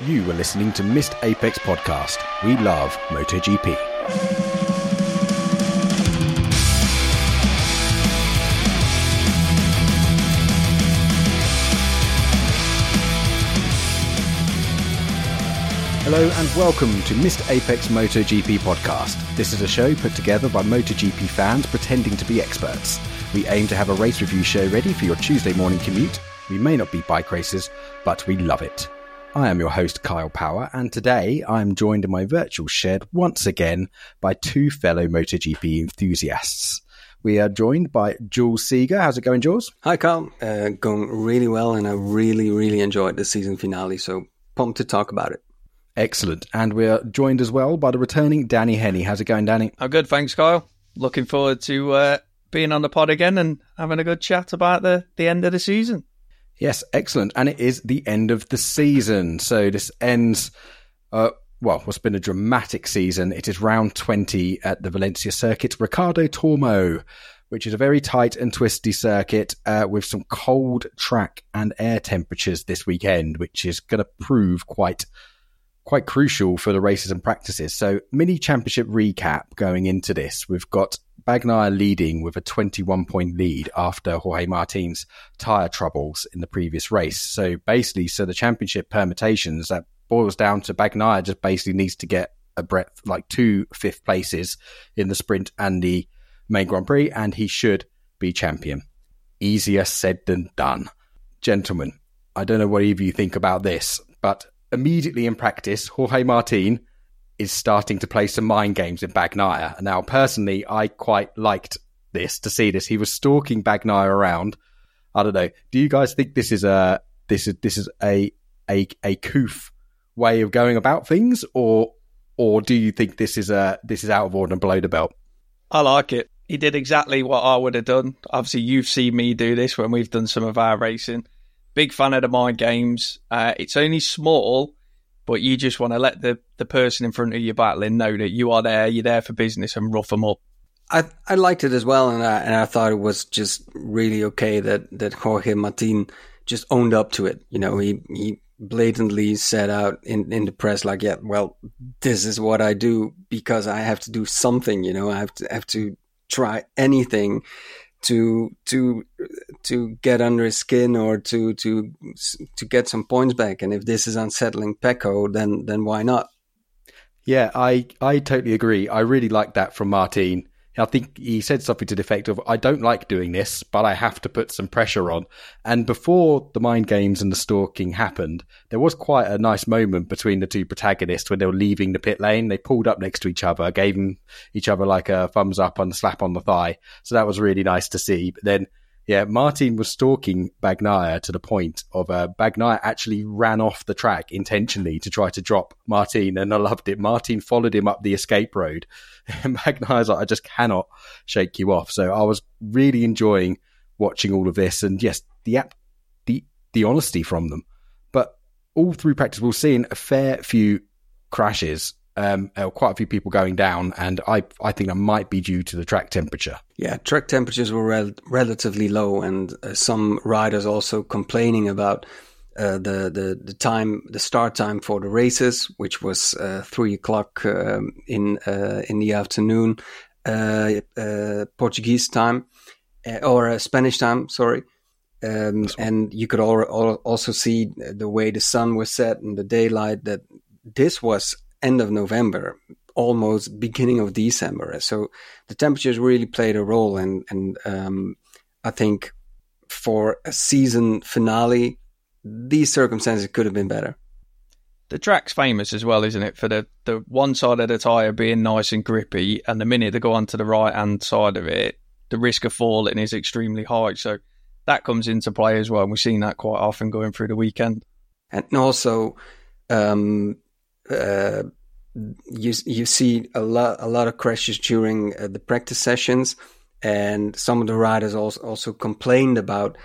You were listening to Missed Apex Podcast. We love MotoGP. Hello and welcome to Missed Apex MotoGP podcast. This is a show put together by MotoGP fans pretending to be experts. We aim to have a race review show ready for your Tuesday morning commute. We may not be bike racers, but we love it. I am your host, Kyle Power, and today I am joined in my virtual shed once again by two fellow MotoGP enthusiasts. We are joined by Jules Seeger. How's it going, Jules? Hi, Kyle. Uh, going really well, and I really, really enjoyed the season finale, so pumped to talk about it. Excellent. And we're joined as well by the returning Danny Henny. How's it going, Danny? I'm good, thanks, Kyle. Looking forward to uh, being on the pod again and having a good chat about the, the end of the season. Yes, excellent. And it is the end of the season. So this ends, uh, well, what's been a dramatic season. It is round 20 at the Valencia circuit. Ricardo Tormo, which is a very tight and twisty circuit uh, with some cold track and air temperatures this weekend, which is going to prove quite quite crucial for the races and practices. So mini championship recap going into this. We've got Bagnaia leading with a 21 point lead after Jorge Martin's tyre troubles in the previous race. So basically, so the championship permutations that boils down to Bagnaia just basically needs to get a breadth like two fifth places in the sprint and the main Grand Prix, and he should be champion. Easier said than done. Gentlemen, I don't know what either you think about this, but immediately in practice, Jorge Martin is starting to play some mind games in Bagnaia. Now, personally, I quite liked this to see this. He was stalking Bagnaia around. I don't know. Do you guys think this is a this is this is a a a coof way of going about things, or or do you think this is a this is out of order and below the belt? I like it. He did exactly what I would have done. Obviously, you've seen me do this when we've done some of our racing. Big fan of the mind games. Uh, it's only small, but you just want to let the, the person in front of you battling know that you are there, you're there for business and rough them up. I I liked it as well, and I and I thought it was just really okay that that Jorge Martin just owned up to it. You know, he he blatantly said out in in the press like, yeah, well, this is what I do because I have to do something. You know, I have to have to try anything to to to get under his skin or to to to get some points back. And if this is unsettling Pecco, then then why not? Yeah, I I totally agree. I really like that from Martin. I think he said something to the effect of, I don't like doing this, but I have to put some pressure on. And before the mind games and the stalking happened, there was quite a nice moment between the two protagonists when they were leaving the pit lane. They pulled up next to each other, gave each other like a thumbs up and slap on the thigh. So that was really nice to see. But then yeah, Martin was stalking Bagnaia to the point of uh, Bagnaia actually ran off the track intentionally to try to drop Martin, and I loved it. Martin followed him up the escape road, and Bagnaia's like, "I just cannot shake you off." So I was really enjoying watching all of this, and yes, the app, the the honesty from them. But all through practice, we're seeing a fair few crashes um, uh, quite a few people going down, and I I think that might be due to the track temperature. Yeah, track temperatures were rel- relatively low, and uh, some riders also complaining about uh, the the the time the start time for the races, which was uh, three o'clock um, in uh, in the afternoon uh, Portuguese time or Spanish time. Sorry. Um, and you could al- al- also see the way the sun was set and the daylight that this was end of November, almost beginning of December. So the temperatures really played a role, and and um, I think for a season finale, these circumstances could have been better. The track's famous as well, isn't it? For the, the one side of the tyre being nice and grippy, and the minute they go onto the right hand side of it, the risk of falling is extremely high. So that comes into play as well. And we've seen that quite often going through the weekend. And also, um, uh, you you see a lot a lot of crashes during uh, the practice sessions, and some of the riders also also complained about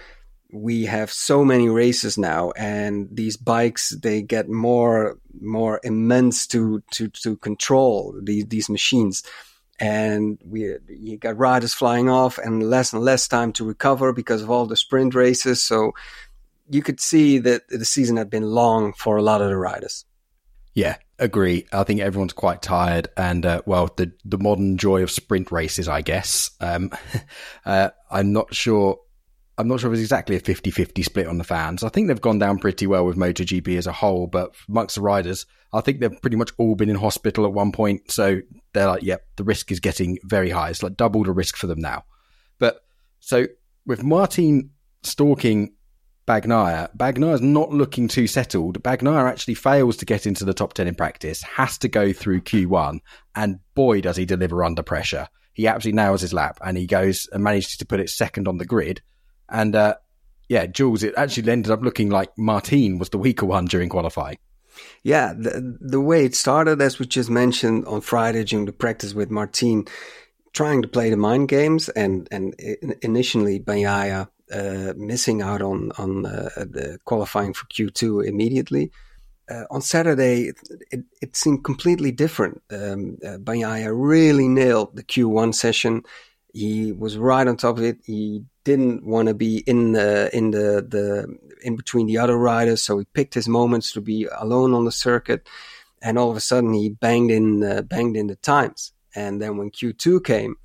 we have so many races now, and these bikes they get more more immense to to to control these these machines. And we you got riders flying off and less and less time to recover because of all the sprint races. So you could see that the season had been long for a lot of the riders. Yeah, agree. I think everyone's quite tired, and uh, well, the the modern joy of sprint races, I guess. Um, uh, I'm not sure. I'm not sure if it's exactly a 50-50 split on the fans. I think they've gone down pretty well with MotoGP as a whole, but amongst the riders, I think they've pretty much all been in hospital at one point. So they're like, yep, the risk is getting very high. It's like double the risk for them now. But so with Martin stalking Bagnaia, Bagnaia is not looking too settled. Bagnaia actually fails to get into the top 10 in practice, has to go through Q1, and boy, does he deliver under pressure. He absolutely nails his lap and he goes and manages to put it second on the grid. And uh, yeah, Jules, it actually ended up looking like Martin was the weaker one during qualifying. Yeah, the, the way it started, as we just mentioned on Friday during the practice with Martin, trying to play the mind games, and and initially Bagnaia uh, missing out on on uh, the qualifying for Q2 immediately. Uh, on Saturday, it, it, seemed completely different. Um, uh, Bagnaia really nailed the Q1 session. He was right on top of it. He didn't want to be in the in the, the in between the other riders, so he picked his moments to be alone on the circuit. And all of a sudden, he banged in uh, banged in the times. And then when Q2 came,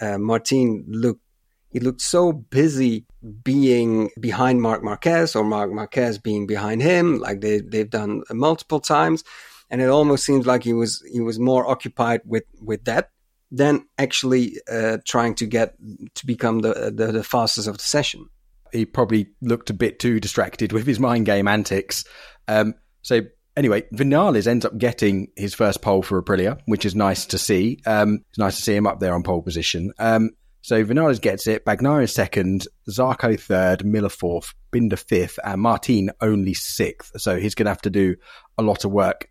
uh, Martin looked he looked so busy being behind Marc Marquez or Marc Marquez being behind him, like they they've done multiple times, and it almost seems like he was he was more occupied with with that than actually uh, trying to get to become the, the, the fastest of the session. He probably looked a bit too distracted with his mind game antics. Um, so anyway, Vinales ends up getting his first pole for Aprilia, which is nice to see. Um, it's nice to see him up there on pole position. Um, so Vinales gets it, Bagnaia second, Zarco third, Miller fourth, Binder fifth, and Martin only sixth. So he's going to have to do a lot of work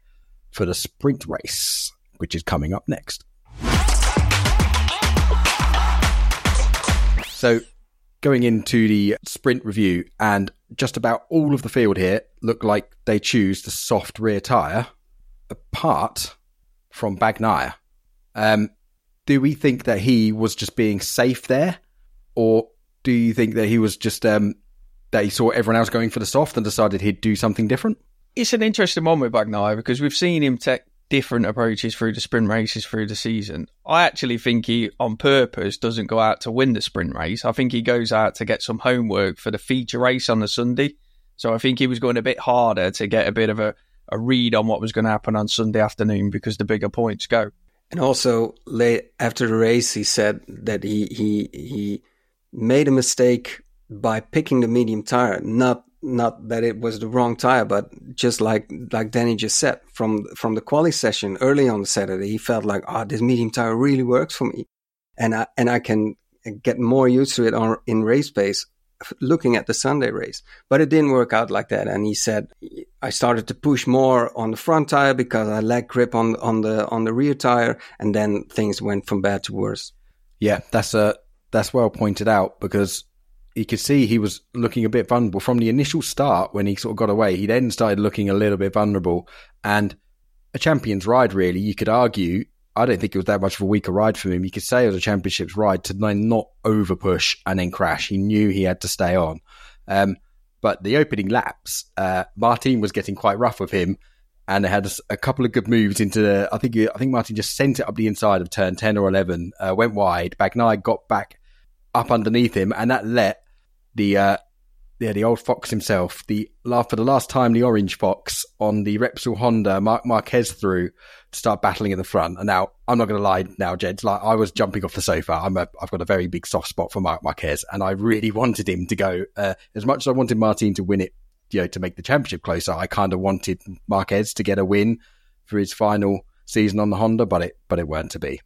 for the sprint race, which is coming up next. So going into the sprint review, and just about all of the field here look like they choose the soft rear tyre, apart from Bagnaia. Um, do we think that he was just being safe there, or do you think that he was just um, that he saw everyone else going for the soft and decided he'd do something different? It's an interesting one with Bagnaia because we've seen him take different approaches through the sprint races through the season. I actually think he, on purpose, doesn't go out to win the sprint race. I think he goes out to get some homework for the feature race on the Sunday. So I think he was going a bit harder to get a bit of a, a read on what was going to happen on Sunday afternoon because the bigger points go. And also, late after the race, he said that he he he made a mistake by picking the medium tire. Not not that it was the wrong tire, but just like like Danny just said from from the quali session early on Saturday, he felt like, oh, this medium tire really works for me, and I and I can get more used to it on in race pace looking at the Sunday race. But it didn't work out like that. And he said, I started to push more on the front tire because I lacked grip on, on the, on the rear tire. And then things went from bad to worse. Yeah, that's a, uh, that's well pointed out because you could see he was looking a bit vulnerable from the initial start when he sort of got away. He then started looking a little bit vulnerable and a champion's ride, really. You could argue I don't think it was that much of a weaker ride for him. You could say it was a championships ride to then not over push and then crash. He knew he had to stay on. Um, but the opening laps, uh, Martin was getting quite rough with him, and they had a, couple of good moves into. The, I think I think Martin just sent it up the inside of turn ten or eleven, uh, went wide. Bagnaia got back up underneath him, and that let the uh, yeah, the old fox himself, the for the last time, the orange fox on the Repsol Honda, Marc Marquez through to start battling in the front. And now I'm not going to lie, now, gents, like I was jumping off the sofa. I'm a, I've got a very big soft spot for Marc Marquez, and I really wanted him to go. Uh, as much as I wanted Martin to win it, you know, to make the championship closer, I kind of wanted Marquez to get a win for his final season on the Honda, but it but it weren't to be.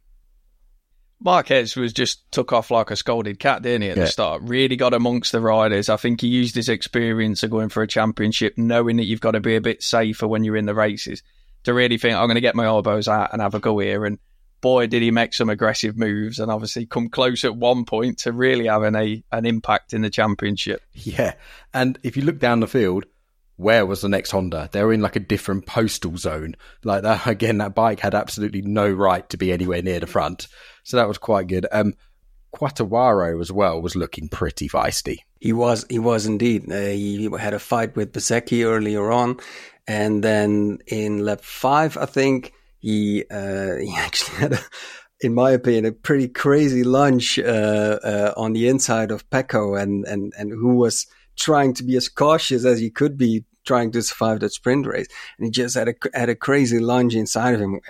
Marquez was just took off like a scolded cat, didn't he, at yeah. the start? Really got amongst the riders. I think he used his experience of going for a championship, knowing that you've got to be a bit safer when you're in the races, to really think, I'm going to get my elbows out and have a go here. And boy, did he make some aggressive moves and obviously come close at one point to really having a an impact in the championship. Yeah. And if you look down the field, where was the next Honda? They were in like a different postal zone. Like that again, that bike had absolutely no right to be anywhere near the front. So that was quite good. Um, Quartararo as well was looking pretty feisty. He was, he was indeed. Uh, he had a fight with Bezzecchi earlier on, and then in lap five, I think he uh, he actually had a, in my opinion, a pretty crazy lunge uh, uh, on the inside of Pecco, and and and who was trying to be as cautious as he could be, trying to survive that sprint race, and he just had a had a crazy lunge inside of him.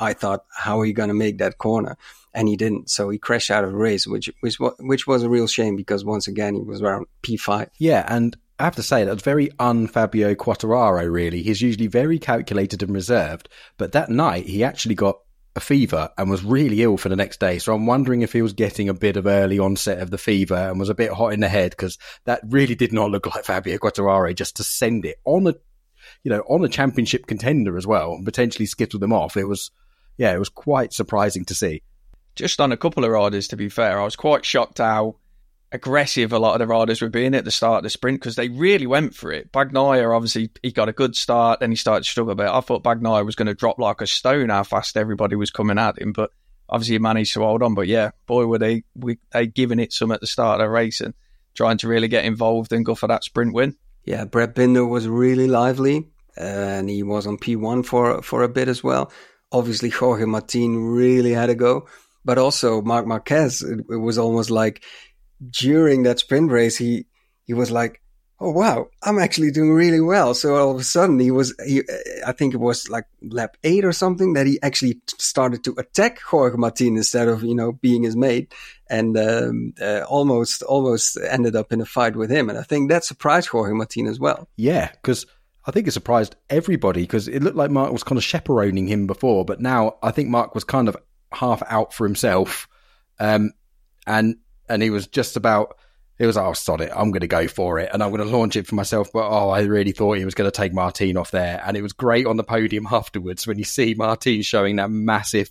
I thought, how are you going to make that corner? And he didn't, so he crashed out of the race, which which which was a real shame because once again he was around P five. Yeah, and I have to say that was very un Fabio Quartararo. Really, he's usually very calculated and reserved, but that night he actually got a fever and was really ill for the next day. So I'm wondering if he was getting a bit of early onset of the fever and was a bit hot in the head because that really did not look like Fabio Quartararo just to send it on a, you know, on a championship contender as well and potentially skittle them off. It was, yeah, it was quite surprising to see. Just on a couple of riders, to be fair, I was quite shocked how aggressive a lot of the riders were being at the start of the sprint because they really went for it. Bagnaia, obviously, he got a good start, then he started to struggle a bit. I thought Bagnaia was going to drop like a stone how fast everybody was coming at him, but obviously he managed to hold on. But yeah, boy, were they we, they giving it some at the start of the race and trying to really get involved and go for that sprint win. Yeah, Brad Binder was really lively, uh, and he was on P1 for for a bit as well. Obviously, Jorge Martin really had a go, but also Marc Marquez. It, it was almost like during that sprint race, he he was like, "Oh wow, I'm actually doing really well." So all of a sudden, he was he, I think it was like lap eight or something that he actually started to attack Jorge Martin instead of you know being his mate, and um, uh, almost almost ended up in a fight with him. And I think that surprised Jorge Martin as well. Yeah, because. I think it surprised everybody because it looked like Marc was kind of chaperoning him before, but now I think Marc was kind of half out for himself. Um, and and he was just about. He was "Oh, sod it! I'm going to go for it, and I'm going to launch it for myself." But oh, I really thought he was going to take Martin off there, and it was great on the podium afterwards when you see Martin showing that massive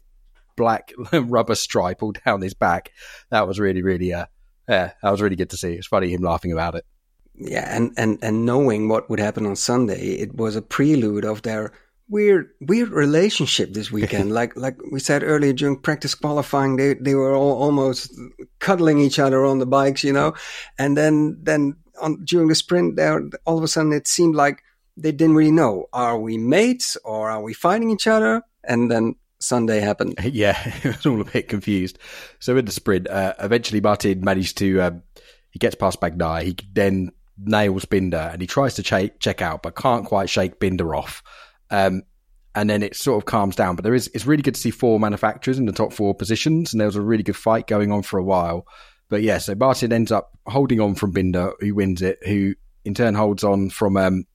black rubber stripe all down his back. That was really, really, uh, yeah, that was really good to see. It's funny him laughing about it. Yeah, and and and knowing what would happen on Sunday, it was a prelude of their weird weird relationship this weekend. like like we said earlier during practice qualifying, they they were all almost cuddling each other on the bikes, you know, and then then on during the sprint, there all of a sudden it seemed like they didn't really know are we mates or are we fighting each other, and then. Sunday happened. Yeah, it was all a bit confused. So in the sprint, uh, eventually Martin managed to um, he gets past Bagnaia. He then nails Binder and he tries to ch- check out, but can't quite shake Binder off. Um, and then it sort of calms down. But there is it's really good to see four manufacturers in the top four positions, and there was a really good fight going on for a while. But yeah, so Martin ends up holding on from Binder, who wins it, who in turn holds on from um,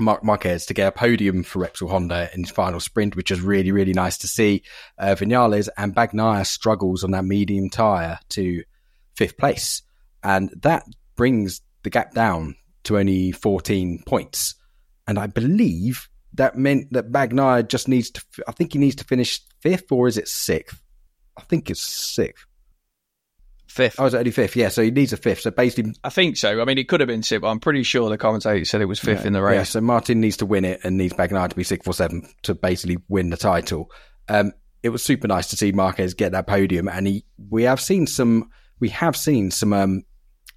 Marc Marquez to get a podium for Repsol Honda in his final sprint, which is really, really nice to see. Uh, Vinales and Bagnaia struggles on that medium tyre to fifth place. And that brings the gap down to only 14 points. And I believe that meant that Bagnaia just needs to. I think he needs to finish fifth, or is it sixth? I think it's sixth. Fifth. Oh, is it only fifth? Yeah, so he needs a fifth. So basically, I think so. I mean, it could have been sixth, but I'm pretty sure the commentator said it was fifth yeah, in the race. Yeah, so Martin needs to win it and needs Bagnaia to be sixth or seventh to basically win the title. Um, it was super nice to see Marquez get that podium, and he. We have seen some. We have seen some um,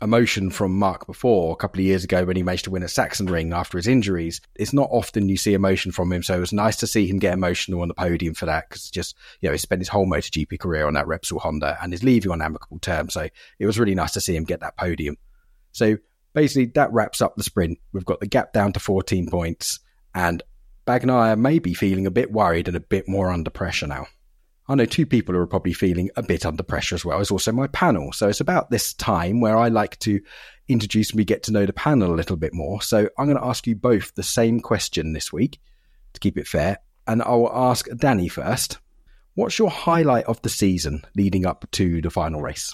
emotion from Marc before a couple of years ago when he managed to win a Sachsenring after his injuries. It's not often you see emotion from him, so it was nice to see him get emotional on the podium for that because just you know he spent his whole MotoGP career on that Repsol Honda and is leaving on amicable terms. So it was really nice to see him get that podium. So basically, that wraps up the sprint. We've got the gap down to 14 points, and Bagnaia may be feeling a bit worried and a bit more under pressure now. I know two people who are probably feeling a bit under pressure as well. It's also my panel. So it's about this time where I like to introduce and we get to know the panel a little bit more. So I'm going to ask you both the same question this week to keep it fair. And I will ask Danny first. What's your highlight of the season leading up to the final race?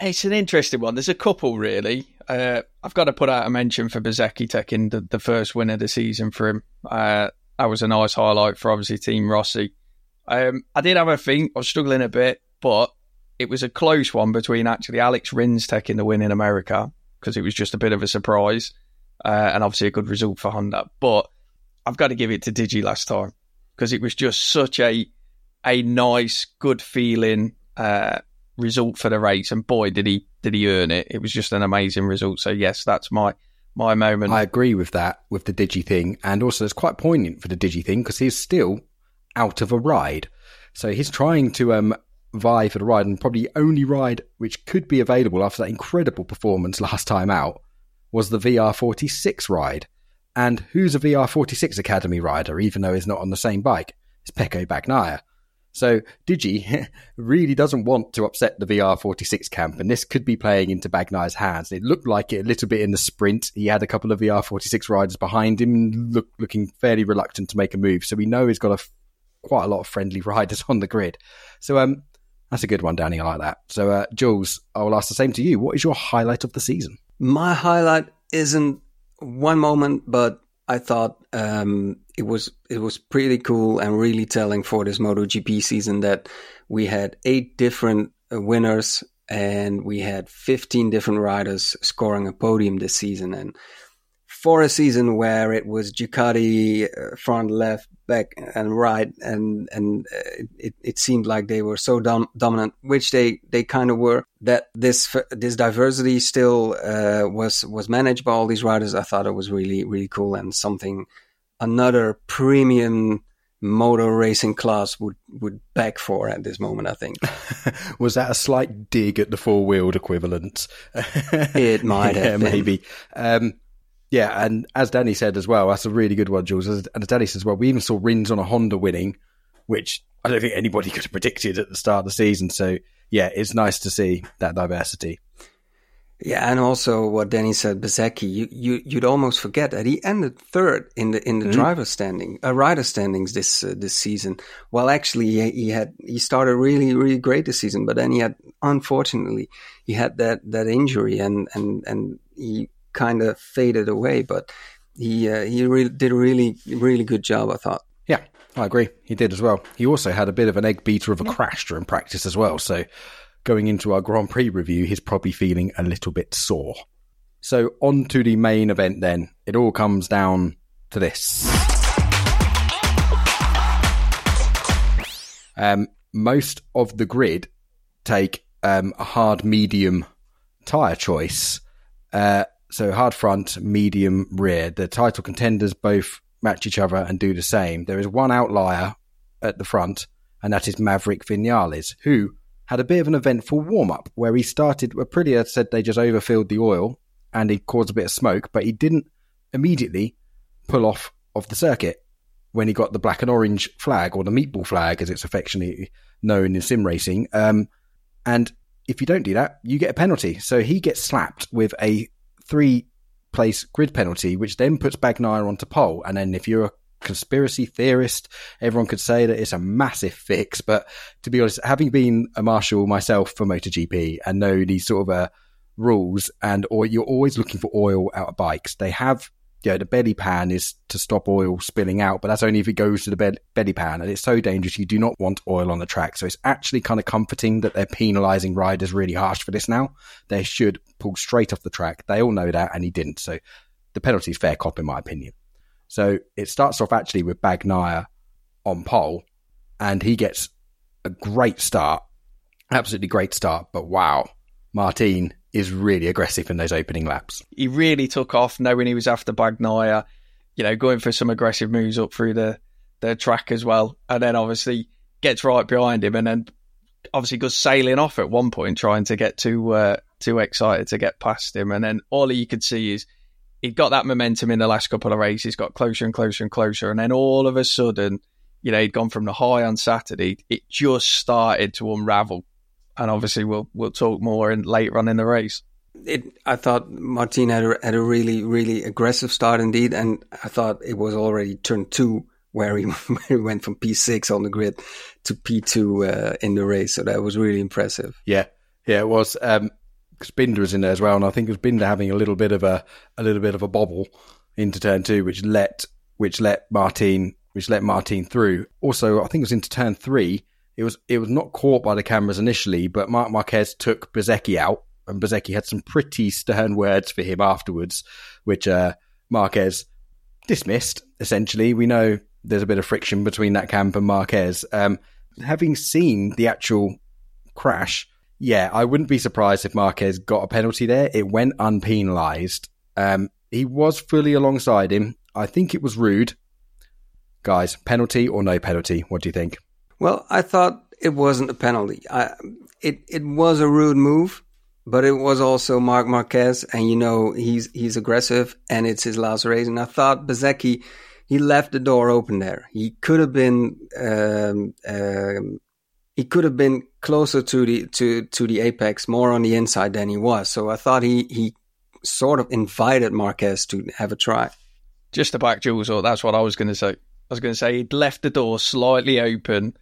It's an interesting one. There's a couple, really. Uh, I've got to put out a mention for Bezzecchi taking the, the first win of the season for him. Uh, that was a nice highlight for obviously Team Rossi. Um, I did have a think. I was struggling a bit, but it was a close one between actually Alex Rins taking the win in America because it was just a bit of a surprise uh, and obviously a good result for Honda. But I've got to give it to Digi last time because it was just such a a nice, good feeling uh, result for the race, and boy, did he did he earn it! It was just an amazing result. So yes, that's my my moment. I agree with that with the Digi thing, and also it's quite poignant for the Digi thing because he's still out of a ride, so he's trying to um vie for the ride, and probably the only ride which could be available after that incredible performance last time out was the VR46 ride. And who's a VR46 Academy rider, even though he's not on the same bike? It's Pecco Bagnaia. So Digi really doesn't want to upset the VR46 camp, and this could be playing into Bagnaia's hands. It looked like it a little bit in the sprint. He had a couple of VR46 riders behind him, look, looking fairly reluctant to make a move. So we know he's got a, quite a lot of friendly riders on the grid. So um, that's a good one, Danny. I like that. So uh, Jules, I will ask the same to you. What is your highlight of the season? My highlight isn't one moment, but I thought um, it was it was pretty cool and really telling for this MotoGP season that we had eight different uh, winners and we had 15 different riders scoring a podium this season. And for a season where it was Ducati uh, front, left, back, and right, and and uh, it, it seemed like they were so dom- dominant, which they, they kind of were. That this this diversity still uh, was was managed by all these riders. I thought it was really really cool and something another premium motor racing class would would beg for at this moment. I think was that a slight dig at the four wheeled equivalent. it might have yeah, maybe. Um, yeah, and as Danny said as well, that's a really good one, Jules. And as Danny says, as well, we even saw Rins on a Honda winning, which I don't think anybody could have predicted at the start of the season. So yeah, it's nice to see that diversity. Yeah, and also what Danny said, Bezzecchi, you, you you'd almost forget that he ended third in the in the mm-hmm. driver standing, uh, rider standings this uh, this season. Well, actually, he, he, had he started really really great this season, but then he had unfortunately he had that that injury and and and he kind of faded away. But he uh, he really did a really really good job, I thought. Yeah, I agree. He did as well. He also had a bit of an egg beater of a yeah. crash during practice as well. So going into our Grand Prix review, he's probably feeling a little bit sore. So on to the main event then. It all comes down to this. Um, most of the grid take um, a hard medium tyre choice. Uh, so hard front, medium rear. The title contenders both match each other and do the same. There is one outlier at the front, and that is Maverick Vinales, who had a bit of an eventful warm up where he started. Aprilia said they just overfilled the oil and he caused a bit of smoke, but he didn't immediately pull off of the circuit when he got the black and orange flag or the meatball flag, as it's affectionately known in sim racing. Um, and if you don't do that, you get a penalty. So he gets slapped with a three place grid penalty, which then puts Bagnaia onto pole. And then if you're a conspiracy theorist, everyone could say that it's a massive fix. But to be honest, having been a marshal myself for MotoGP and know these sort of uh, rules, and or you're always looking for oil out of bikes, they have know, the belly pan is to stop oil spilling out, but that's only if it goes to the be- belly pan. And it's so dangerous. You do not want oil on the track. So it's actually kind of comforting that they're penalizing riders really harsh for this now. They should pull straight off the track. They all know that, and he didn't. So the penalty is fair cop, in my opinion. So it starts off actually with Bagnaia on pole, and he gets a great start. Absolutely great start. But wow, Martin is really aggressive in those opening laps. He really took off knowing he was after Bagnaia, you know, going for some aggressive moves up through the, the track as well. And then obviously gets right behind him and then obviously goes sailing off at one point trying to get too, uh, too excited to get past him. And then all you could see is he'd got that momentum in the last couple of races, got closer and closer and closer. And then all of a sudden, you know, he'd gone from the high on Saturday. It just started to unravel and obviously we'll we'll talk more in later on in the race. It, I thought Martin had a, had a really really aggressive start indeed, and I thought it was already turn two where he, where he went from P six on the grid to P two uh, in the race. So that was really impressive. Yeah, yeah, it was. Um, Binder was in there as well, and I think it was Binder having a little bit of a a little bit of a bobble into turn two, which let which let Martin which let Martin through. Also, I think it was into turn three it was it was not caught by the cameras initially, but Marc Marquez took Bezzecchi out, and Bezzecchi had some pretty stern words for him afterwards, which uh, Marquez dismissed. Essentially, we know there's a bit of friction between that camp and Marquez. Um, having seen the actual crash, Yeah, I wouldn't be surprised if Marquez got a penalty there. It went unpenalised. Um, he was fully alongside him. I think it was rude. Guys, penalty or no penalty? What do you think? Well, I thought it wasn't a penalty. I, it it was a rude move, but it was also Marc Marquez, and you know he's he's aggressive, and it's his last race. And I thought Bezzecchi, he left the door open there. He could have been um, um, he could have been closer to the to to the apex, more on the inside than he was. So I thought he he sort of invited Marquez to have a try. Just to back Jules or that's what I was going to say. I was going to say he'd left the door slightly open,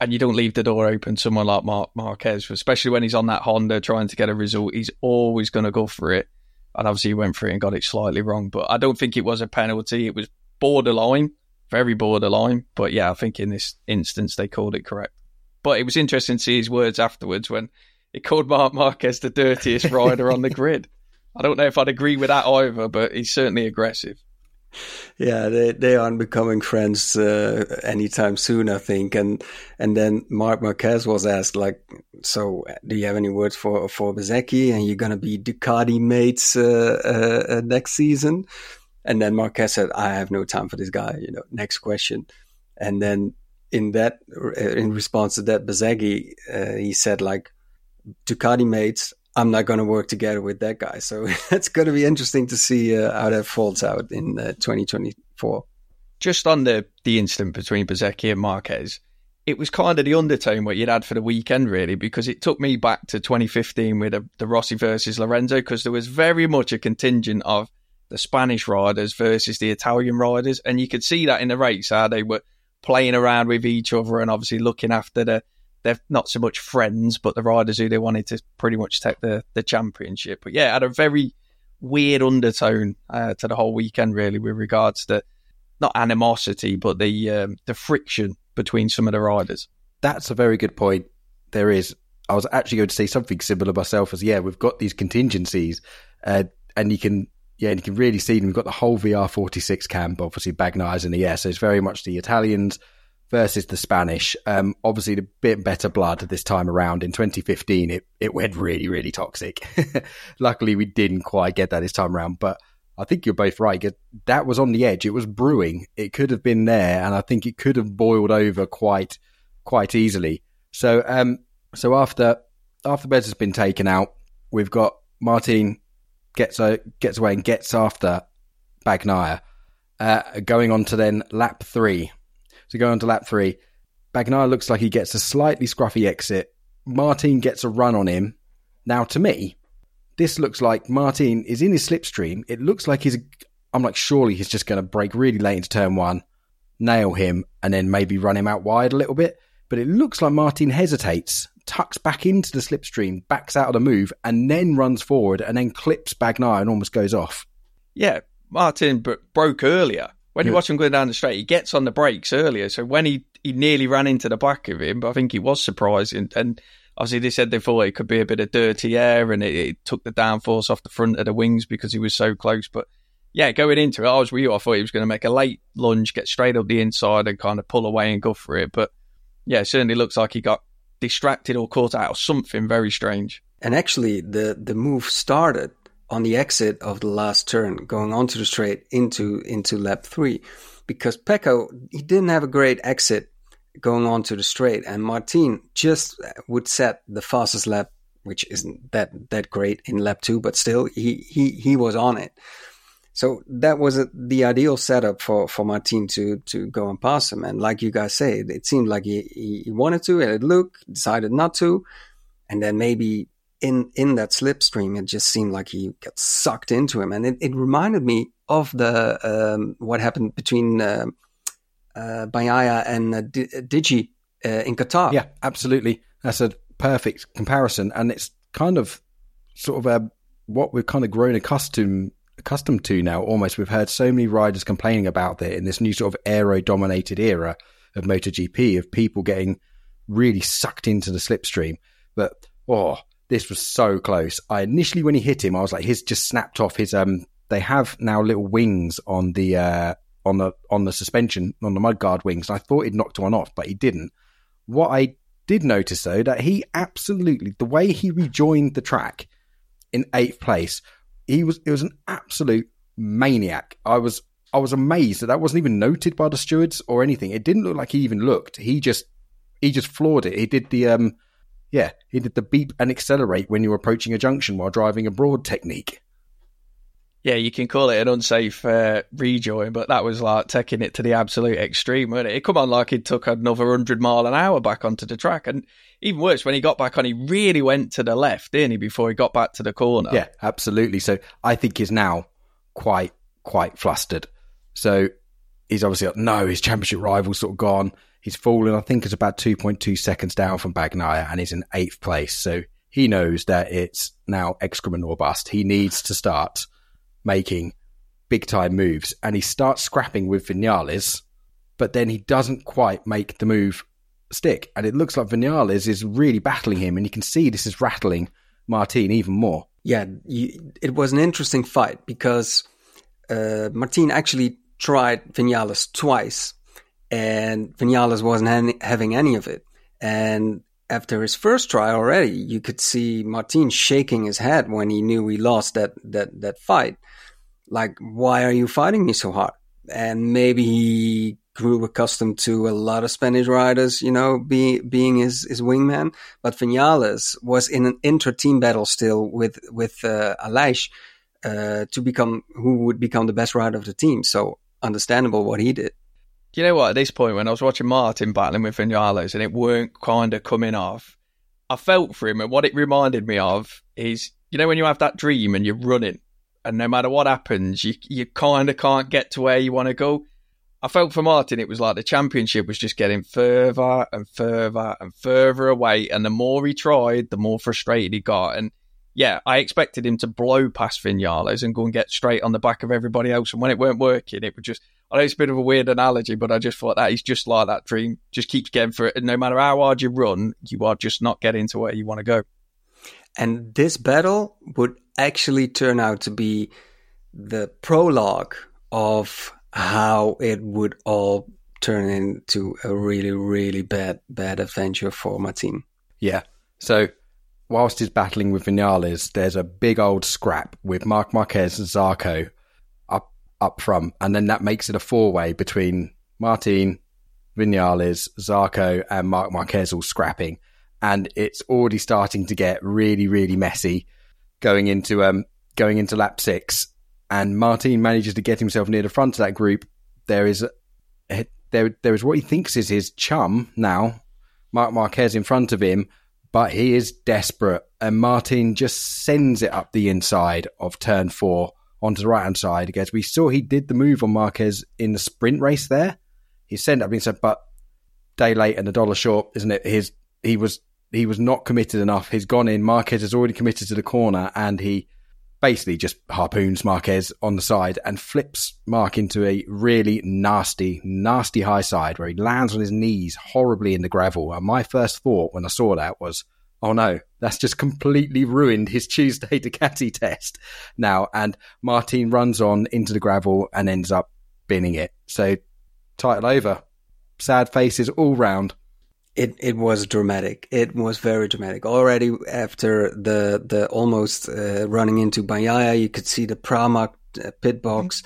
and you don't leave the door open. Someone like Marc Marquez, especially when he's on that Honda trying to get a result, he's always going to go for it. And obviously, he went for it and got it slightly wrong. But I don't think it was a penalty. It was borderline, very borderline. But yeah, I think in this instance they called it correct. But it was interesting to see his words afterwards when he called Marc Marquez the dirtiest rider on the grid. I don't know if I'd agree with that either, but he's certainly aggressive. Yeah, they they aren't becoming friends uh, anytime soon, I think. And and then Marc Marquez was asked like, "So, do you have any words for for Bezzecchi? And you're gonna be Ducati mates uh, uh, uh, next season?" And then Marquez said, "I have no time for this guy." You know, next question. And then in that uh, in response to that, Bezzecchi uh, he said like Ducati mates. I'm not going to work together with that guy. So it's going to be interesting to see uh, how that falls out in uh, 2024. Just on the the incident between Bezzecchi and Marquez, it was kind of the undertone what you'd had for the weekend, really, because it took me back to 2015 with the Rossi versus Lorenzo, because there was very much a contingent of the Spanish riders versus the Italian riders, and you could see that in the race how they were playing around with each other and obviously looking after the they're not so much friends, but the riders who they wanted to pretty much take the the championship. But yeah, had a very weird undertone uh, to the whole weekend, really, with regards to not animosity, but the um, the friction between some of the riders. That's a very good point. There is. I was actually going to say something similar myself. As yeah, we've got these contingencies, uh, and you can yeah, and you can really see them. We've got the whole VR46 camp, obviously Bagnaia's in the air, so it's very much the Italians versus the Spanish. Um, obviously, a bit better blood this time around. In 2015, it, it went really, really toxic. Luckily, we didn't quite get that this time around, but I think you're both right. That was on the edge. It was brewing. It could have been there, and I think it could have boiled over quite, quite easily. So, um, so after after Bez has been taken out, we've got Martin gets a, gets away and gets after Bagnaia. Uh, going on to then lap three. So going on to lap three, Bagnaia looks like he gets a slightly scruffy exit. Martin gets a run on him. Now, to me, this looks like Martin is in his slipstream. It looks like he's. I'm like, surely he's just going to brake really late into turn one, nail him, and then maybe run him out wide a little bit. But it looks like Martin hesitates tucks back into the slipstream, backs out of the move, and then runs forward and then clips Bagnaia and almost goes off. Yeah, Martin broke earlier. When you watch him going down the straight, he gets on the brakes earlier. So when he, he nearly ran into the back of him, but I think he was surprised. And, and obviously, they said they thought it could be a bit of dirty air and it, it, took the downforce off the front of the wings because he was so close. But yeah, going into it, I was with you. I thought he was going to make a late lunge, get straight up the inside and kind of pull away and go for it. But yeah, it certainly looks like he got distracted or caught out or something very strange. And actually, the the move started on the exit of the last turn, going onto the straight into into lap three, because Pecco he didn't have a great exit going onto the straight, and Martin just would set the fastest lap, which isn't that that great in lap two, but still he he he was on it. So that was a, the ideal setup for, for Martin to, to go and pass him. And like you guys say, it, seemed like he, he, wanted to, and it looked, decided not to. And then maybe in, in that slipstream, it just seemed like he got sucked into him. And it, it reminded me of the, um, what happened between, uh, uh, Bagnaia and uh, D- Digi uh, in Qatar. Yeah, absolutely. That's a perfect comparison. And it's kind of sort of a, what we've kind of grown accustomed accustomed to now. Almost, we've heard so many riders complaining about it in this new sort of aero-dominated era of MotoGP of people getting really sucked into the slipstream. But oh, this was so close. I initially, when he hit him, I was like, his just snapped off. His um, they have now little wings on the uh on the on the suspension on the mudguard wings. I thought he'd knocked one off, but he didn't. What I did notice though that he absolutely the way he rejoined the track in eighth place, he was it was an absolute maniac. I was I was amazed that that wasn't even noted by the stewards or anything. It didn't look like he even looked. He just he just floored it. He did the um yeah, he did the beep and accelerate when you're approaching a junction while driving abroad technique. Yeah, you can call it an unsafe uh, rejoin, but that was like taking it to the absolute extreme, wasn't it? It come on like he took another 100 mile an hour back onto the track. And even worse, when he got back on, he really went to the left, didn't he, before he got back to the corner? Yeah, absolutely. So I think he's now quite, quite flustered. So he's obviously like, no, his championship rival's sort of gone. He's fallen, I think it's about 2.2 seconds down from Bagnaia and he's in eighth place. So he knows that it's now excrement or bust. He needs to start making big time moves and he starts scrapping with Vinales, but then he doesn't quite make the move stick. And it looks like Vinales is really battling him and you can see this is rattling Martin even more. Yeah, you, it was an interesting fight because uh, Martin actually tried Vinales twice and Vinales wasn't ha- having any of it. And after his first try already, you could see Martin shaking his head when he knew he lost that, that, that fight like, why are you fighting me so hard? And maybe he grew accustomed to a lot of Spanish riders, you know, being being his, his wingman. But Vinales was in an inter-team battle still with with uh, Aleix uh, to become who would become the best rider of the team. So understandable what he did. You know what? At this point, when I was watching Martin battling with Vinales and it weren't kind of coming off, I felt for him. And what it reminded me of is, you know, when you have that dream and you're running and no matter what happens, you you kind of can't get to where you want to go. I felt for Martin, it was like the championship was just getting further and further and further away, and the more he tried, the more frustrated he got. And yeah, I expected him to blow past Vinales and go and get straight on the back of everybody else. And when it weren't working, it would just, I know it's a bit of a weird analogy, but I just thought that he's just like that dream, just keeps getting for it. And no matter how hard you run, you are just not getting to where you want to go. And this battle would actually turn out to be the prologue of how it would all turn into a really, really bad, bad adventure for Martin. Yeah. So whilst he's battling with Vinales, there's a big old scrap with Marc Marquez and Zarco up front, and then that makes it a four way between Martin, Vinales, Zarco, and Marc Marquez all scrapping and it's already starting to get really, really messy going into um going into lap six. And Martin manages to get himself near the front of that group. There is there there is what he thinks is his chum now, Marc Marquez in front of him, but he is desperate, and Martin just sends it up the inside of turn four onto the right hand side. Because we saw he did the move on Marquez in the sprint race there. He sent up the said, but day late and a dollar short, isn't it? His he was he was not committed enough. He's gone in. Marquez has already committed to the corner, and he basically just harpoons Marquez on the side and flips Marc into a really nasty, nasty high side where he lands on his knees horribly in the gravel. And my first thought when I saw that was, oh no, that's just completely ruined his Tuesday Ducati test now. And Martin runs on into the gravel and ends up binning it. So title over. Sad faces all round it it was dramatic. It was very dramatic. Already after the the almost uh, running into Bagnaia, you could see the Pramac uh, pit box.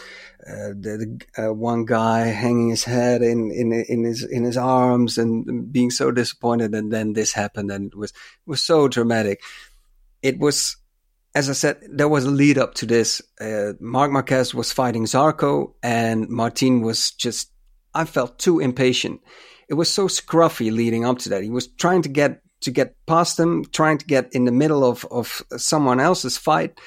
Uh, the, the uh, one guy hanging his head in, in in his in his arms and being so disappointed, and then this happened, and it was it was so dramatic. It was, as I said, there was a lead up to this. Uh, Marc Marquez was fighting Zarco, and Martin was just. I felt too impatient it was so scruffy leading up to that. He was trying to get to get past them, trying to get in the middle of of someone else's fight,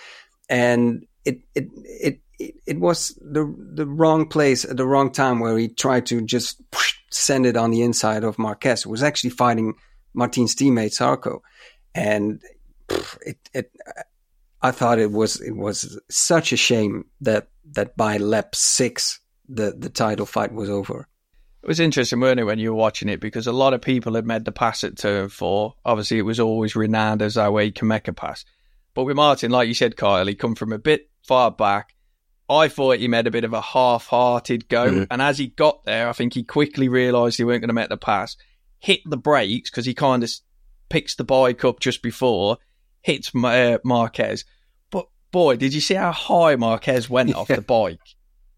and it it it it, was the the wrong place at the wrong time where he tried to just send it on the inside of Marquez. It was actually fighting Martin's teammate Zarco, and it it. I thought it was it was such a shame that that by lap six the the title fight was over. It was interesting, weren't it, when you were watching it? Because a lot of people had made the pass at turn four. Obviously, it was always renowned as our way can make a pass. But with Martin, like you said, Kyle, he come from a bit far back. I thought he made a bit of a half-hearted go, mm-hmm. and as he got there, I think he quickly realised he weren't going to make the pass. hit the brakes because he kind of picks the bike up just before, hits uh, Marquez. But boy, did you see how high Marquez went yeah. off the bike?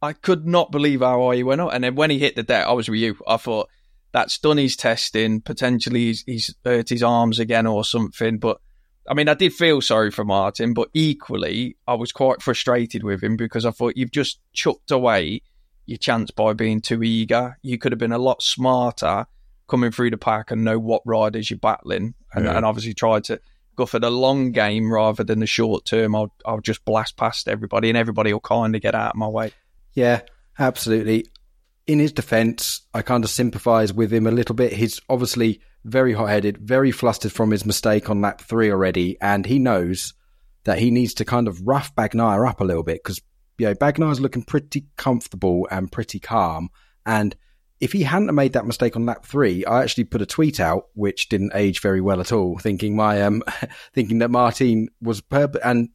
I could not believe how high he went up. And then when he hit the deck, I was with you. I thought that's done his testing. Potentially he's, he's hurt his arms again or something. But I mean, I did feel sorry for Martin, but equally, I was quite frustrated with him because I thought you've just chucked away your chance by being too eager. You could have been a lot smarter coming through the pack and know what riders you're battling, and, yeah. and obviously tried to go for the long game rather than the short term. I'll I'll just blast past everybody, and everybody will kind of get out of my way. Yeah, absolutely. In his defence, I kind of sympathise with him a little bit. He's obviously very hot headed, very flustered from his mistake on lap three already, and he knows that he needs to kind of rough Bagnaia up a little bit because you know Bagnaia's looking pretty comfortable and pretty calm, and if he hadn't made that mistake on lap three, I actually put a tweet out which didn't age very well at all, thinking my um, thinking that Martin was purp- and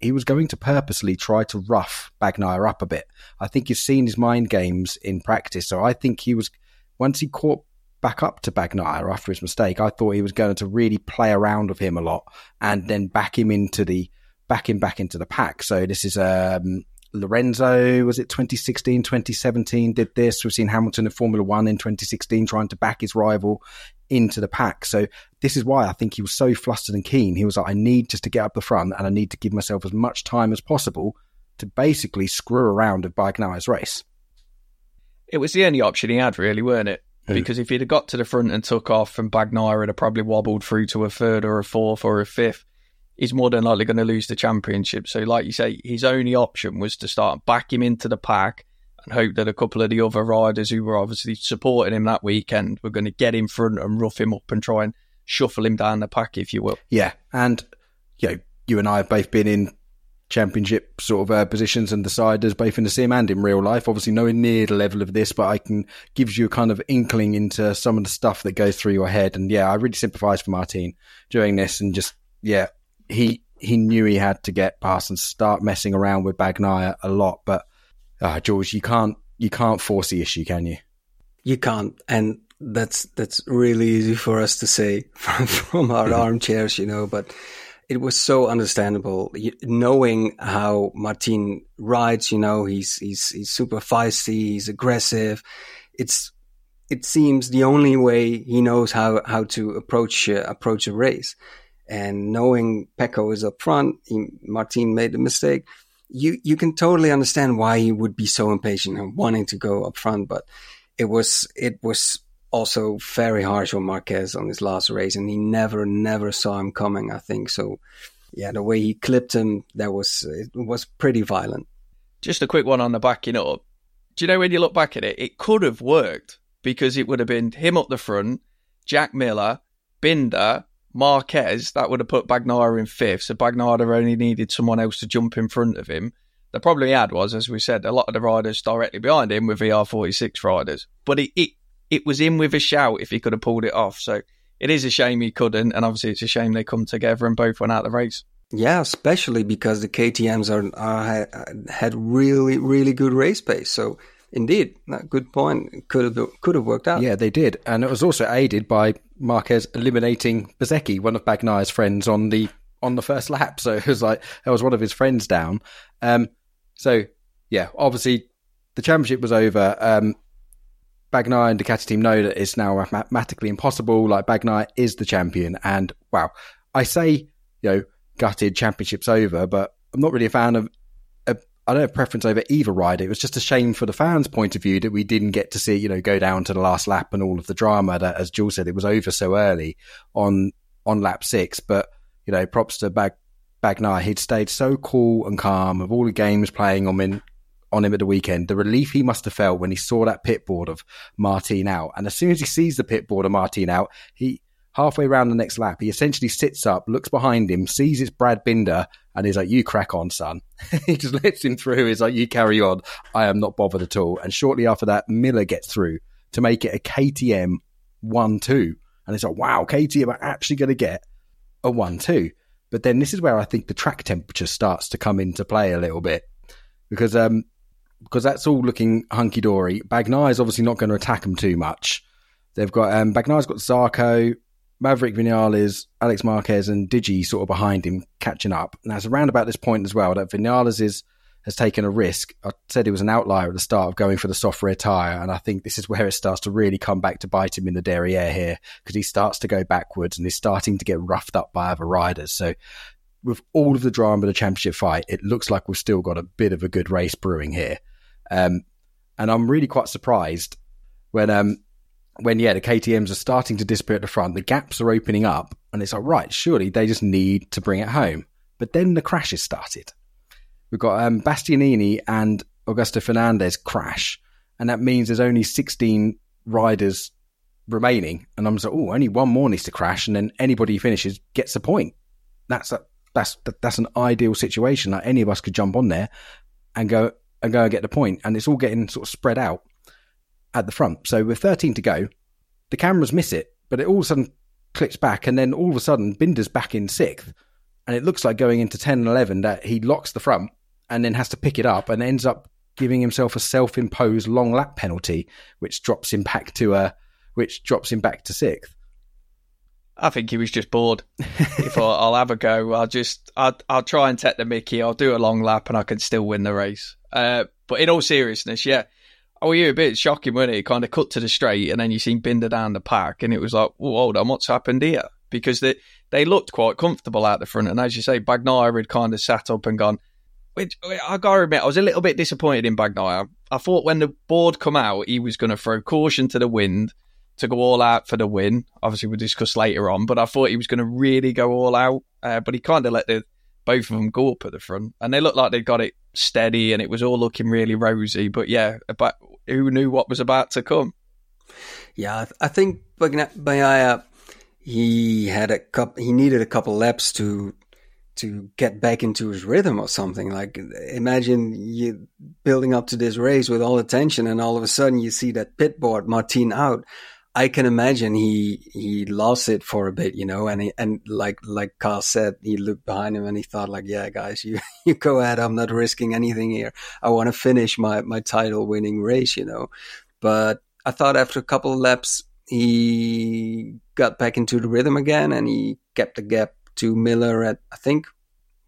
he was going to purposely try to rough Bagnaia up a bit. I think you've seen his mind games in practice, so I think he was once he caught back up to Bagnaia after his mistake, I thought he was going to really play around with him a lot and then back him into the back him back into the pack. So this is um, Lorenzo, was it 2016, 2017 did this. We've seen Hamilton in Formula One in 2016 trying to back his rival into the pack. So this is why I think he was so flustered and keen. He was like, I need just to get up the front and I need to give myself as much time as possible to basically screw around with Bagnaia's race. It was the only option he had, really, weren't it? Because if he'd have got to the front and took off, and Bagnaia had probably wobbled through to a third or a fourth or a fifth, he's more than likely going to lose the championship. So, like you say, his only option was to start back him into the pack and hope that a couple of the other riders who were obviously supporting him that weekend were going to get in front and rough him up and try and shuffle him down the pack, if you will. Yeah, and you know, you and I have both been in championship sort of uh, positions and deciders, both in the sim and in real life. Obviously, nowhere near the level of this, but I can gives you a kind of inkling into some of the stuff that goes through your head. And yeah, I really sympathise for Martin doing this, and just yeah, he he knew he had to get past and start messing around with Bagnaia a lot. But uh, George, you can't you can't force the issue, can you? You can't, and that's that's really easy for us to say from, from our armchairs, you know. But it was so understandable knowing how Martin rides. You know, he's he's he's super feisty, he's aggressive. It's it seems the only way he knows how how to approach uh, approach a race. And knowing Pecco is up front, he, Martin made the mistake. You you can totally understand why he would be so impatient and wanting to go up front, but it was it was also very harsh on Marquez on his last race, and he never, never saw him coming. I think so. Yeah, the way he clipped him, that was it was pretty violent. Just a quick one on the backing up. Do you know when you look back at it, it could have worked because it would have been him up the front, Jack Miller, Binder, Marquez. That would have put Bagnaia in fifth. So Bagnaia only needed someone else to jump in front of him. The problem he had was, as we said, a lot of the riders directly behind him were VR46 riders. But it, it it was in with a shout if he could have pulled it off. So it is a shame he couldn't, and obviously it's a shame they come together and both went out the race. Yeah, especially because the KTM's are, are had really really good race pace. So indeed, that good point. Could have could have worked out. Yeah, they did, and it was also aided by Marquez eliminating Bezzecchi, one of Bagnaia's friends, on the on the first lap. So it was like there was one of his friends down. Um, so yeah, obviously the championship was over. Um, Bagnaia and Ducati team know that it's now mathematically impossible. Like Bagnaia is the champion, and wow, I say you know gutted championships over, but I'm not really a fan of. I don't have preference over either rider. It was just a shame for the fans' point of view that we didn't get to see you know go down to the last lap and all of the drama that, as Jules said, it was over so early on on lap six. But you know, props to Bag Bagnaia. He'd stayed so cool and calm of all the games playing on in on him at the weekend, the relief he must have felt when he saw that pit board of Martin out. And as soon as he sees the pit board of Martin out, he halfway around the next lap, he essentially sits up, looks behind him, sees it's Brad Binder, and he's like, You crack on, son. he just lets him through. He's like, You carry on. I am not bothered at all. And shortly after that, Miller gets through to make it a KTM 1 2. And it's like, Wow, KTM are actually going to get a 1 2. But then this is where I think the track temperature starts to come into play a little bit because um, because that's all looking hunky dory. Bagnaia is obviously not going to attack him too much. They've got um, Bagnaia's got Zarco, Maverick Vinales, Alex Marquez, and Digi sort of behind him catching up. Now it's around about this point as well that Vinales is has taken a risk. I said he was an outlier at the start of going for the soft rear tyre, and I think this is where it starts to really come back to bite him in the derriere here because he starts to go backwards and he's starting to get roughed up by other riders. So with all of the drama of the championship fight, it looks like we've still got a bit of a good race brewing here. Um, and I'm really quite surprised when um, when yeah the KTM's are starting to disappear at the front, the gaps are opening up, and it's like right, surely they just need to bring it home. But then the crashes started. We've got um, Bastianini and Augusto Fernandez crash, and that means there's only 16 riders remaining. And I'm like, oh, only one more needs to crash, and then anybody who finishes gets a point. That's a that's that's an ideal situation. Like any of us could jump on there and go and go and get the point, and it's all getting sort of spread out at the front. So with 13 to go, the cameras miss it, but it all of a sudden clicks back, and then all of a sudden Binder's back in sixth, and it looks like going into 10 and 11 that he locks the front and then has to pick it up and ends up giving himself a self-imposed long lap penalty, which drops him back to a, which drops him back to sixth. I think he was just bored. if I'll have a go, I'll just I'll, I'll try and take the Mickey. I'll do a long lap and I can still win the race. Uh, but in all seriousness, yeah, oh, you a bit shocking, wasn't it? Kind of cut to the straight, and then you seen Binder down the pack, and it was like, well, hold on, what's happened here? Because they they looked quite comfortable out the front, and as you say, Bagnaia had kind of sat up and gone. Which I gotta admit, I was a little bit disappointed in Bagnaia. I thought when the board come out, he was going to throw caution to the wind to go all out for the win. Obviously, we'll discuss later on, but I thought he was going to really go all out. Uh, but he kind of let the both of them go up at the front, and they looked like they got it steady, and it was all looking really rosy. But yeah, but who knew what was about to come? Yeah, I think Bagnaia he had a couple, he needed a couple laps to to get back into his rhythm or something. Like imagine you building up to this race with all the tension and all of a sudden you see that pit board Martin out. I can imagine he he lost it for a bit, you know, and he, and like like Carl said, he looked behind him and he thought like, yeah, guys, you you go ahead. I'm not risking anything here. I want to finish my my title winning race, you know. But I thought after a couple of laps, he got back into the rhythm again and he kept the gap to Miller at I think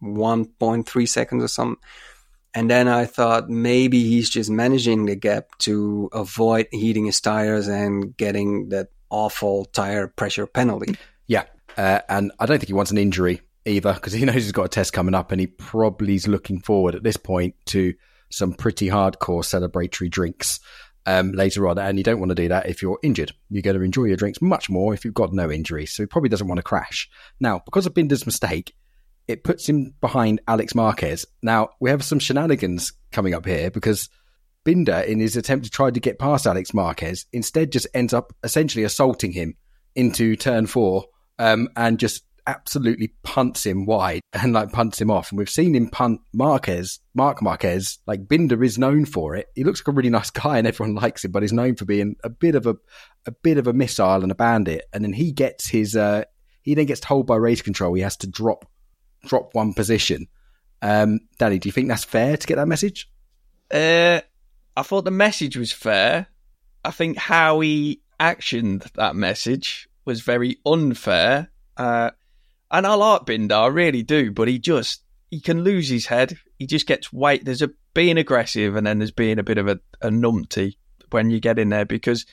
1.3 seconds or something. And then I thought maybe he's just managing the gap to avoid heating his tires and getting that awful tire pressure penalty. Yeah. Uh, and I don't think he wants an injury either because he knows he's got a test coming up and he probably is looking forward at this point to some pretty hardcore celebratory drinks um, later on. And you don't want to do that if you're injured. You're going to enjoy your drinks much more if you've got no injury. So he probably doesn't want to crash. Now, because of Binder's mistake, it puts him behind Alex Marquez. Now, we have some shenanigans coming up here because Binder, in his attempt to try to get past Alex Marquez, instead just ends up essentially assaulting him into turn four um, and just absolutely punts him wide and like punts him off. And we've seen him punt Marquez, Marc Marquez. Like Binder is known for it. He looks like a really nice guy and everyone likes him, but he's known for being a bit of a a bit of a missile and a bandit. And then he gets his uh, he then gets told by race control he has to drop drop one position. Um, Danny, do you think that's fair to get that message? Uh, I thought the message was fair. I think how he actioned that message was very unfair. Uh, and I like Binder, I really do, but he just he can lose his head. He just gets weight. There's a being aggressive, and then there's being a bit of a, a numpty when you get in there because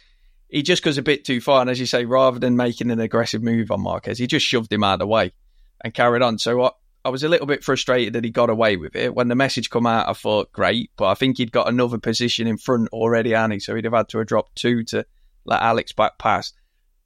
he just goes a bit too far. And as you say, rather than making an aggressive move on Marquez, he just shoved him out of the way and carried on. So I, I was a little bit frustrated that he got away with it. When the message come out, I thought, great, but I think he'd got another position in front already, Annie, so he'd have had to have dropped two to let Alex back pass.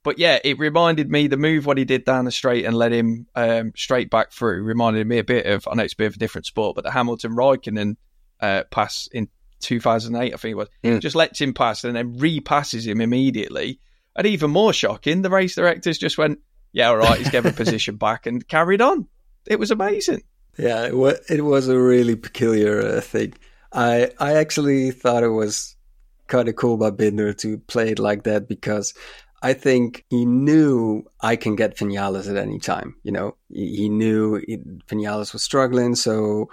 But yeah, it reminded me the move what he did down the straight and let him um, straight back through reminded me a bit of I know it's a bit of a different sport, but the Hamilton Raikkonen uh, pass in 2008, I think it was, mm. just lets him pass and then repasses him immediately. And even more shocking, the race directors just went, yeah, all right, he's given position back and carried on. It was amazing. Yeah, it was, it a really peculiar uh, thing. I I actually thought it was kind of cool by Binder to play it like that because I think he knew I can get Vinales at any time. You know, he, knew Vinales was struggling, so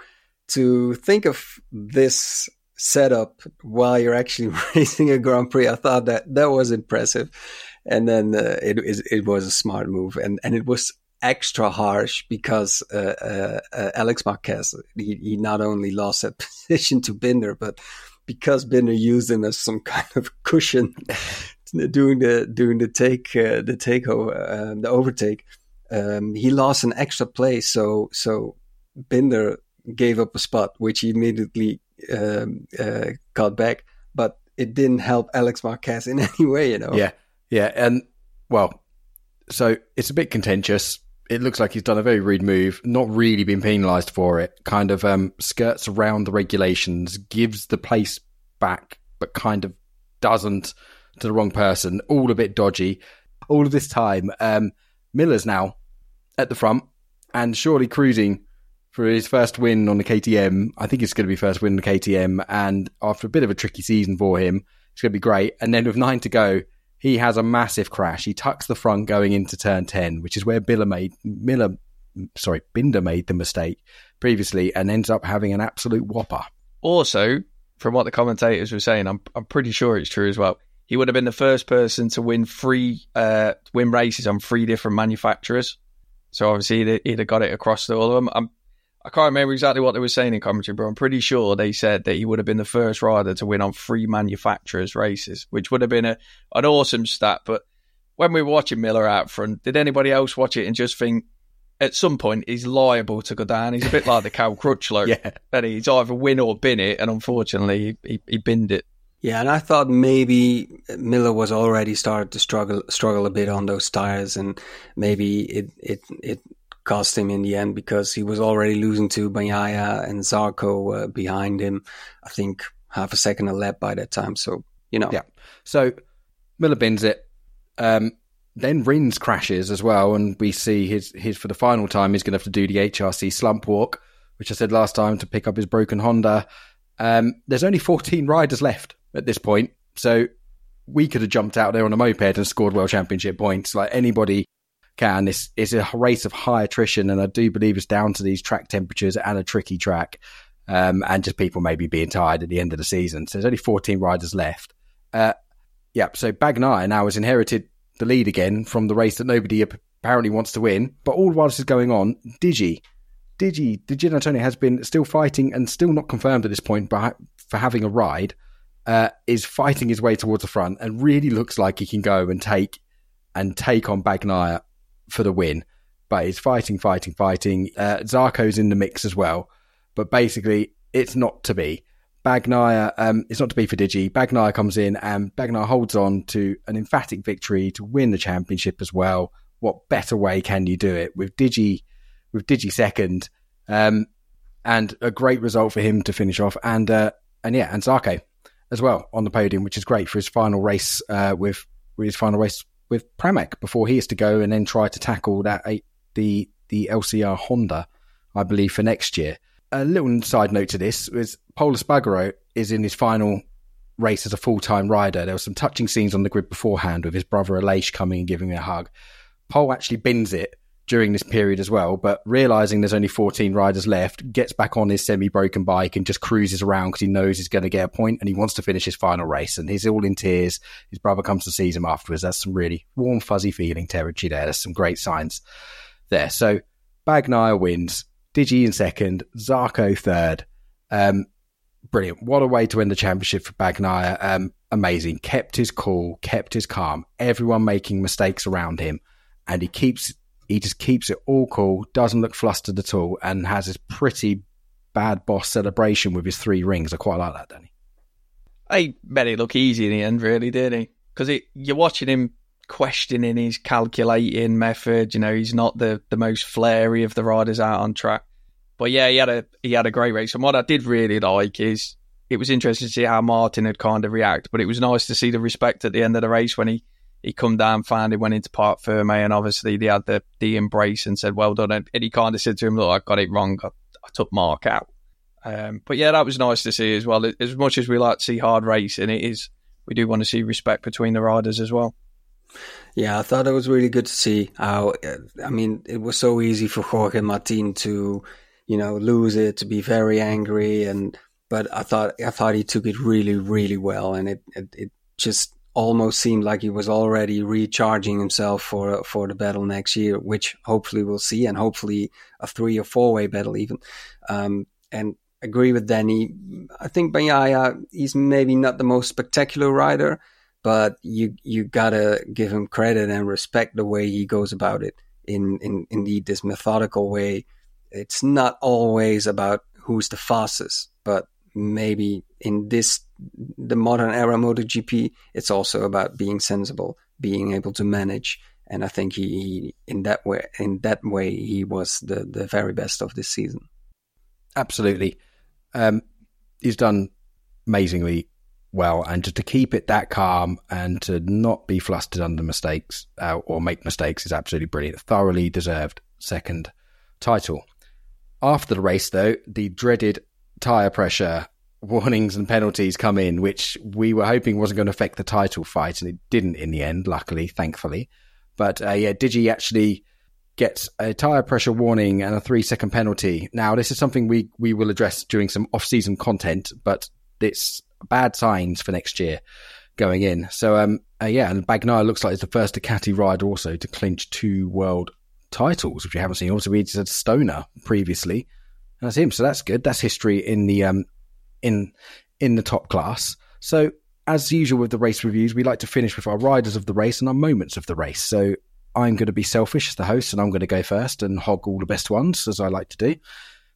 to think of this setup while you're actually racing a Grand Prix, I thought that that was impressive. And then uh, it, it, it was a smart move, and and it was extra harsh because uh, uh, uh, Alex Marquez he, he not only lost that position to Binder, but because Binder used him as some kind of cushion doing the doing the take uh, the takeover um, the overtake, um, he lost an extra place. So so Binder gave up a spot, which he immediately um, uh, got back, but it didn't help Alex Marquez in any way, you know. Yeah, yeah, and well, so it's a bit contentious. It looks like he's done a very rude move, not really been penalised for it. Kind of um, skirts around the regulations, gives the place back, but kind of doesn't to the wrong person. All a bit dodgy. All of this time, um, Miller's now at the front and surely cruising for his first win on the KTM. I think it's going to be first win on the KTM. And after a bit of a tricky season for him, it's going to be great. And then with nine to go, he has a massive crash. He tucks the front going into turn 10, which is where Miller made, Miller, sorry, Binder made the mistake previously and ends up having an absolute whopper. Also, from what the commentators were saying, I'm, I'm pretty sure it's true as well. He would have been the first person to win three, uh, win races on three different manufacturers. So obviously he'd, he'd have got it across to all of them. I'm I can't remember exactly what they were saying in commentary, but I'm pretty sure they said that he would have been the first rider to win on three manufacturers' races, which would have been a, an awesome stat. But when we were watching Miller out front, did anybody else watch it and just think at some point he's liable to go down? He's a bit like the Cal Crutchlow. yeah. That he's either win or bin it, and unfortunately he, he, he binned it. Yeah, and I thought maybe Miller was already started to struggle struggle a bit on those tires, and maybe it it it cost him in the end because he was already losing to Bagnaia and Zarco uh, behind him. I think half a second a lap by that time. So you know, yeah. So Miller bins it. Um, then Rins crashes as well, and we see his his for the final time he's going to have to do the HRC slump walk, which I said last time to pick up his broken Honda. Um, there's only 14 riders left at this point, so we could have jumped out there on a moped and scored world championship points. Like anybody can. It's, it's a race of high attrition, and I do believe it's down to these track temperatures and a tricky track, um, and just people maybe being tired at the end of the season. So there's only 14 riders left. Uh, yeah, so Bagnaia now has inherited the lead again from the race that nobody apparently wants to win. But all while this is going on, Digi, Digi, Di Giannantonio has been still fighting and still not confirmed at this point but for having a ride, uh, is fighting his way towards the front and really looks like he can go and take and take on Bagnaia for the win, but he's fighting, fighting, fighting. Uh, Zarco's in the mix as well, but basically it's not to be. Bagnaia, um, it's not to be for Digi. Bagnaia comes in and Bagnaia holds on to an emphatic victory to win the championship as well. What better way can you do it with Digi, with Digi second, um, and a great result for him to finish off, and uh, and yeah, and Zarco as well on the podium, which is great for his final race uh, with with his final race with Pramac before he has to go and then try to tackle that the the LCR Honda, I believe, for next year. A little side note to this is Pol Espargaro is in his final race as a full time rider. There were some touching scenes on the grid beforehand with his brother Aleix coming and giving me a hug. Pol actually bins it during this period as well, but realizing there's only 14 riders left, gets back on his semi broken bike and just cruises around because he knows he's going to get a point and he wants to finish his final race. And he's all in tears. His brother comes to see him afterwards. That's some really warm, fuzzy feeling territory there. There's some great signs there. So Bagnaia wins, Digi in second, Zarco third. Um, brilliant. What a way to end the championship for Bagnaia. Um, amazing. Kept his cool, kept his calm. Everyone making mistakes around him. And he keeps he just keeps it all cool, doesn't look flustered at all, and has this pretty bad boss celebration with his three rings. I quite like that, Danny. He made it look easy in the end, really, didn't he? Because you're watching him questioning his calculating method. You know, he's not the, the most flary of the riders out on track. But yeah, he had a he had a great race. And what I did really like is it was interesting to see how Martin had kind of react. But it was nice to see the respect at the end of the race when he he come down, him, went into Parc Ferme, and obviously they had the, the embrace and said, well done. And he kind of said to him, look, I got it wrong. I, I took Marc out. Um, but yeah, that was nice to see as well. As much as we like to see hard racing, it is, we do want to see respect between the riders as well. Yeah, I thought it was really good to see how, I mean, it was so easy for Jorge Martin to, you know, lose it, to be very angry. And, but I thought, I thought he took it really, really well. And it, it, it just, almost seemed like he was already recharging himself for for the battle next year, which hopefully we'll see, and hopefully a three or four way battle even. Um, and agree with Danny. I think Bagnaia, he's maybe not the most spectacular rider, but you you gotta give him credit and respect the way he goes about it. In in indeed this methodical way, it's not always about who's the fastest, but maybe in this the modern era MotoGP, it's also about being sensible, being able to manage. And I think he, he in that way in that way he was the, the very best of this season. Absolutely. Um, he's done amazingly well, and just to keep it that calm and to not be flustered under mistakes uh, or make mistakes is absolutely brilliant. Thoroughly deserved second title. After the race, though, the dreaded tyre pressure warnings and penalties come in, which we were hoping wasn't going to affect the title fight, and it didn't in the end, luckily, thankfully. But uh, yeah, Digi actually gets a tyre pressure warning and a three second penalty. Now, this is something we, we will address during some off season content, but it's bad signs for next year going in. So, um, uh, yeah, and Bagnaia looks like it's the first Ducati rider also to clinch two world titles, which we haven't seen. Also, we had Stoner previously. And that's him. So that's good. That's history in the um, in in the top class. So as usual with the race reviews, we like to finish with our riders of the race and our moments of the race. So I'm going to be selfish as the host, and I'm going to go first and hog all the best ones as I like to do.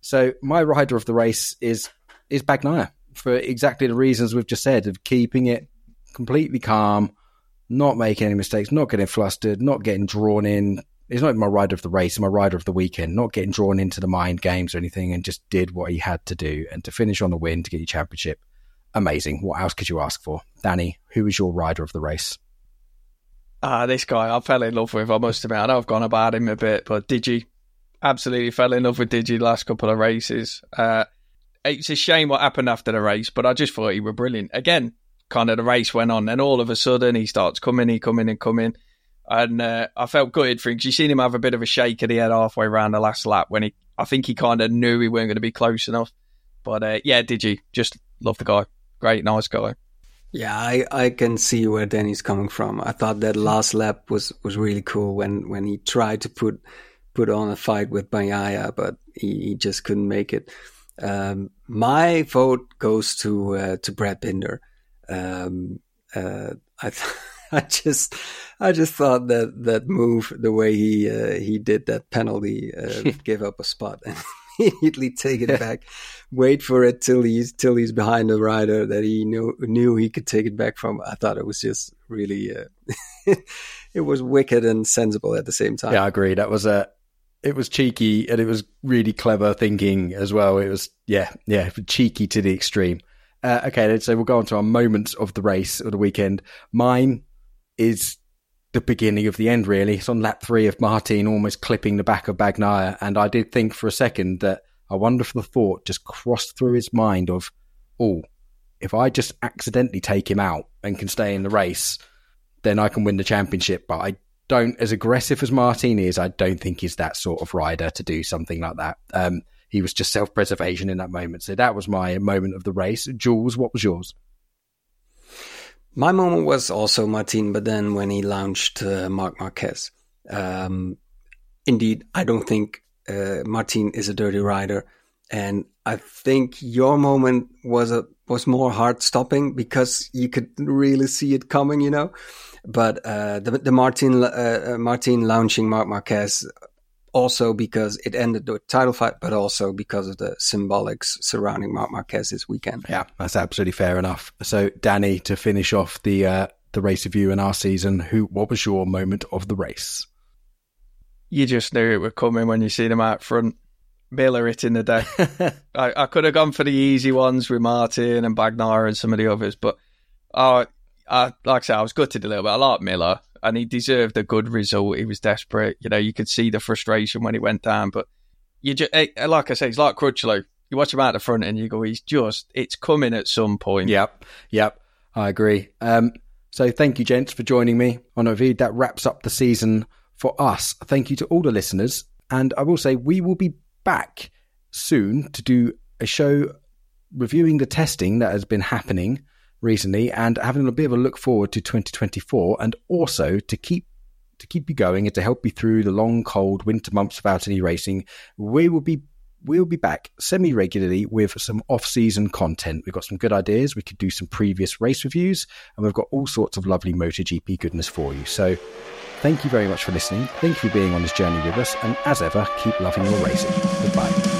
So my rider of the race is is Bagnaia for exactly the reasons we've just said of keeping it completely calm, not making any mistakes, not getting flustered, not getting drawn in, he's not my rider of the race, my rider of the weekend, not getting drawn into the mind games or anything, and just did what he had to do. And to finish on the win to get your championship, amazing. What else could you ask for? Danny, who was your rider of the race? Ah, uh, this guy I fell in love with, I must admit. I know I've gone about him a bit, but Digi, absolutely fell in love with Digi last couple of races. Uh, it's a shame what happened after the race, but I just thought he were brilliant. Again, kind of the race went on, and all of a sudden he starts coming, he coming and coming and uh, I felt gutted for him because you seen him have a bit of a shake at the head halfway around the last lap when he, I think he kind of knew he weren't going to be close enough. But uh, yeah, did you just love the guy? Great, nice guy. Yeah, I, I can see where Danny's coming from. I thought that last lap was, was really cool when, when he tried to put put on a fight with Bagnaia, but he, he just couldn't make it. Um, my vote goes to uh, to Brad Binder. Um, uh, I. Th- I just, I just thought that that move, the way he uh, he did that penalty, uh, give up a spot and immediately take it back, wait for it till he's till he's behind the rider that he knew knew he could take it back from. I thought it was just really, uh, it was wicked and sensible at the same time. Yeah, I agree. That was a. It was cheeky and it was really clever thinking as well. It was, yeah, yeah, cheeky to the extreme. Uh, okay, so we'll go on to our moments of the race of the weekend. Mine is the beginning of the end, really. It's on lap three of Martin almost clipping the back of Bagnaia. And I did think for a second that I wonder if the thought just crossed through his mind of, oh, if I just accidentally take him out and can stay in the race, then I can win the championship. But I don't, as aggressive as Martin is, I don't think he's that sort of rider to do something like that. Um, he was just self preservation in that moment. So that was my moment of the race. Jules, what was yours? My moment was also Martin, but then when he launched uh, Marc Marquez. Um, indeed, I don't think uh, Martin is a dirty rider, and I think your moment was a was more hard stopping because you could really see it coming, you know. But uh, the the Martin uh, uh, Martin launching Marc Marquez also because it ended the title fight, but also because of the symbolics surrounding Marc Marquez this weekend. Yeah, that's absolutely fair enough. So, Danny, to finish off the uh, the race review in our season, who what was your moment of the race? You just knew it would come in when you see them out front. Miller it in the day. I, I, could have gone for the easy ones with Martin and Bagnaia and some of the others, but uh, I, like I said, I was gutted a little bit. I like Miller and he deserved a good result. He was desperate. You know, you could see the frustration when he went down. But you just, eh, eh, like I say, he's like Crutchlow. You watch him out the front and you go, he's just, it's coming at some point. Yep, yep, I agree. Um, so thank you, gents, for joining me on a view. That wraps up the season for us. Thank you to all the listeners. And I will say, we will be back soon to do a show reviewing the testing that has been happening recently and having a bit of a look forward to 2024 and also to keep to keep you going and to help you through the long cold winter months without any racing we will be we'll be back semi regularly with some off season content. We've got some good ideas. We could do some previous race reviews, and we've got all sorts of lovely MotoGP goodness for you. So, thank you very much for listening. Thank you for being on this journey with us, and as ever, keep loving your racing. Goodbye.